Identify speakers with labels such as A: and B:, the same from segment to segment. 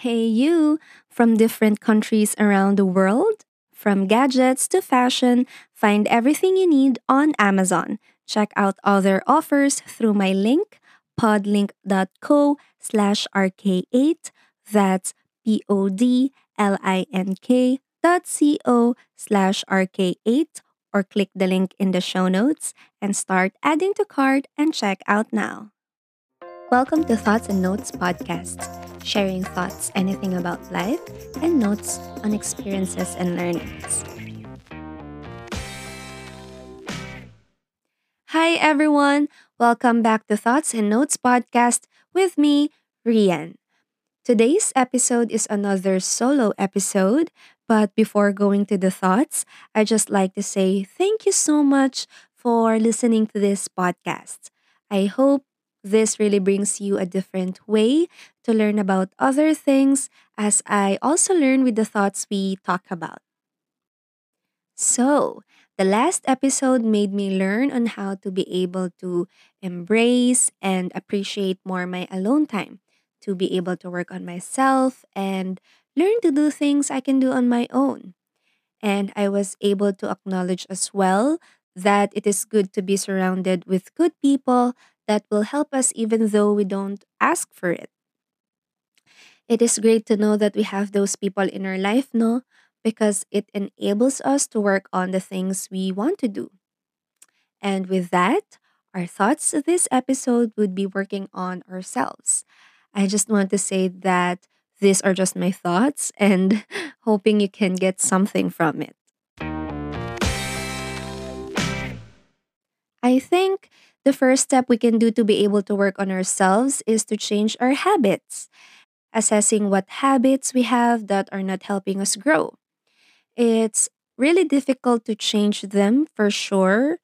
A: Hey, you from different countries around the world? From gadgets to fashion, find everything you need on Amazon. Check out other offers through my link, podlink.co slash rk8. That's P O D L I N K dot C O slash rk8 or click the link in the show notes and start adding to cart and check out now. Welcome to Thoughts and Notes podcast, sharing thoughts, anything about life, and notes on experiences and learnings. Hi, everyone. Welcome back to Thoughts and Notes podcast with me, Rian. Today's episode is another solo episode, but before going to the thoughts, I just like to say thank you so much for listening to this podcast. I hope this really brings you a different way to learn about other things as I also learn with the thoughts we talk about. So, the last episode made me learn on how to be able to embrace and appreciate more my alone time, to be able to work on myself and learn to do things I can do on my own. And I was able to acknowledge as well that it is good to be surrounded with good people that will help us even though we don't ask for it. It is great to know that we have those people in our life, no? Because it enables us to work on the things we want to do. And with that, our thoughts this episode would be working on ourselves. I just want to say that these are just my thoughts and hoping you can get something from it. I think the first step we can do to be able to work on ourselves is to change our habits, assessing what habits we have that are not helping us grow. It's really difficult to change them for sure.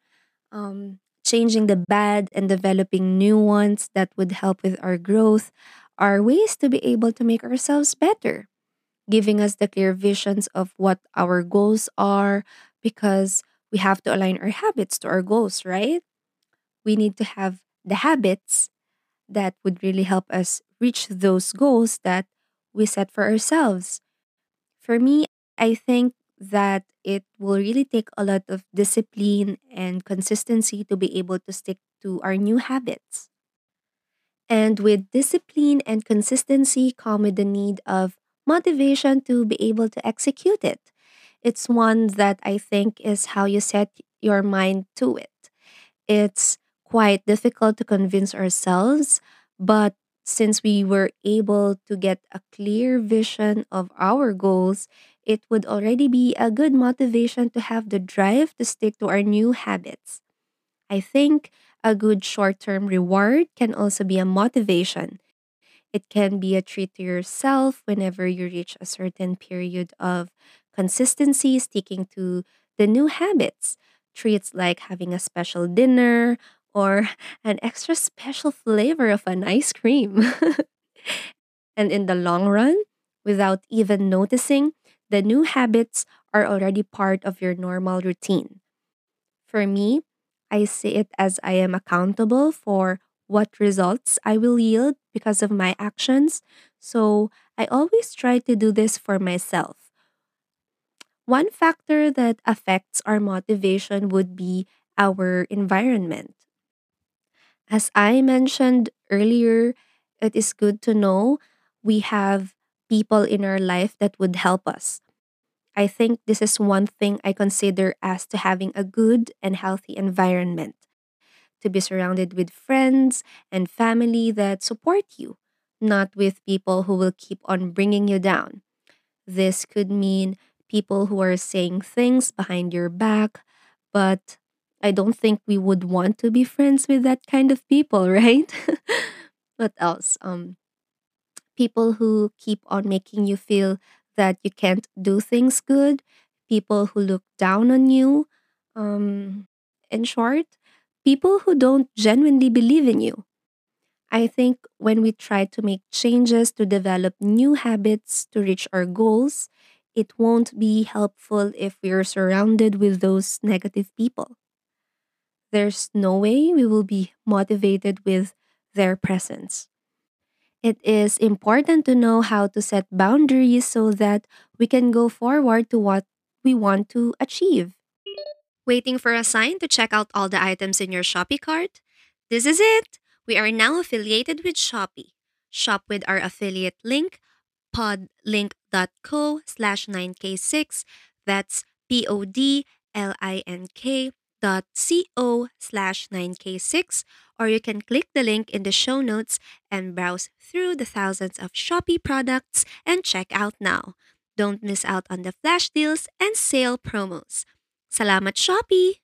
A: Um, changing the bad and developing new ones that would help with our growth are ways to be able to make ourselves better, giving us the clear visions of what our goals are because we have to align our habits to our goals, right? we need to have the habits that would really help us reach those goals that we set for ourselves. For me, I think that it will really take a lot of discipline and consistency to be able to stick to our new habits. And with discipline and consistency come with the need of motivation to be able to execute it. It's one that I think is how you set your mind to it. It's quite difficult to convince ourselves, but since we were able to get a clear vision of our goals, it would already be a good motivation to have the drive to stick to our new habits. I think a good short term reward can also be a motivation. It can be a treat to yourself whenever you reach a certain period of consistency sticking to the new habits. Treats like having a special dinner or an extra special flavor of an ice cream. and in the long run, without even noticing, the new habits are already part of your normal routine. For me, I see it as I am accountable for what results I will yield because of my actions. So I always try to do this for myself. One factor that affects our motivation would be our environment. As I mentioned earlier, it is good to know we have people in our life that would help us. I think this is one thing I consider as to having a good and healthy environment. To be surrounded with friends and family that support you, not with people who will keep on bringing you down. This could mean people who are saying things behind your back, but I don't think we would want to be friends with that kind of people, right? what else? Um, people who keep on making you feel that you can't do things good, people who look down on you. Um, in short, people who don't genuinely believe in you. I think when we try to make changes to develop new habits to reach our goals, it won't be helpful if we're surrounded with those negative people there's no way we will be motivated with their presence. It is important to know how to set boundaries so that we can go forward to what we want to achieve. Waiting for a sign to check out all the items in your Shopee cart? This is it! We are now affiliated with Shopee. Shop with our affiliate link, podlink.co slash 9k6. That's P O D L I N K dot co slash 9k6 or you can click the link in the show notes and browse through the thousands of Shopee products and check out now. Don't miss out on the flash deals and sale promos. Salamat Shopee!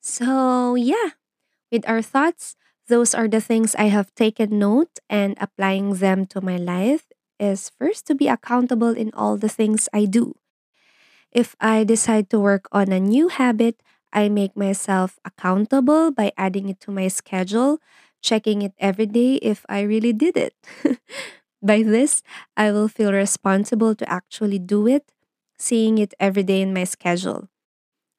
A: So, yeah, with our thoughts, those are the things I have taken note and applying them to my life is first to be accountable in all the things I do. If I decide to work on a new habit, I make myself accountable by adding it to my schedule, checking it every day if I really did it. by this, I will feel responsible to actually do it, seeing it every day in my schedule.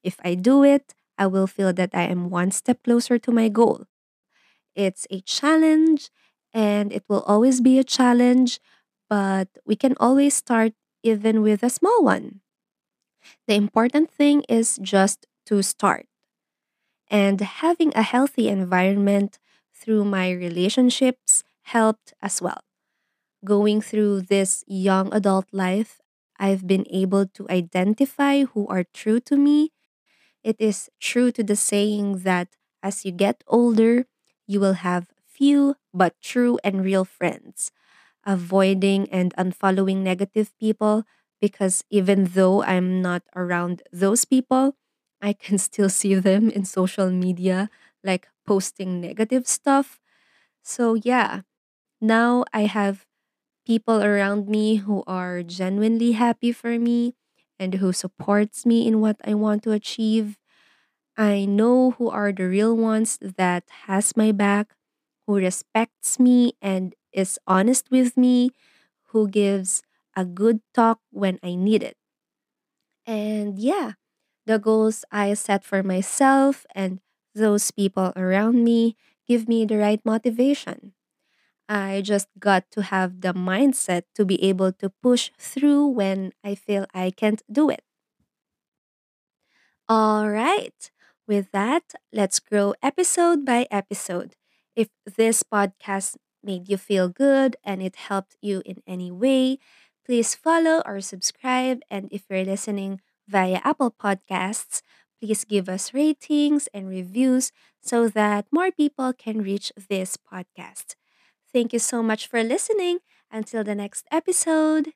A: If I do it, I will feel that I am one step closer to my goal. It's a challenge and it will always be a challenge, but we can always start even with a small one. The important thing is just to start. And having a healthy environment through my relationships helped as well. Going through this young adult life, I've been able to identify who are true to me. It is true to the saying that as you get older, you will have few but true and real friends. Avoiding and unfollowing negative people because even though I'm not around those people, I can still see them in social media, like posting negative stuff. So, yeah, now I have people around me who are genuinely happy for me and who supports me in what I want to achieve. I know who are the real ones that has my back, who respects me and is honest with me, who gives a good talk when I need it. And yeah, the goals I set for myself and those people around me give me the right motivation. I just got to have the mindset to be able to push through when I feel I can't do it. All right. With that, let's grow episode by episode. If this podcast made you feel good and it helped you in any way, please follow or subscribe. And if you're listening via Apple Podcasts, please give us ratings and reviews so that more people can reach this podcast. Thank you so much for listening. Until the next episode.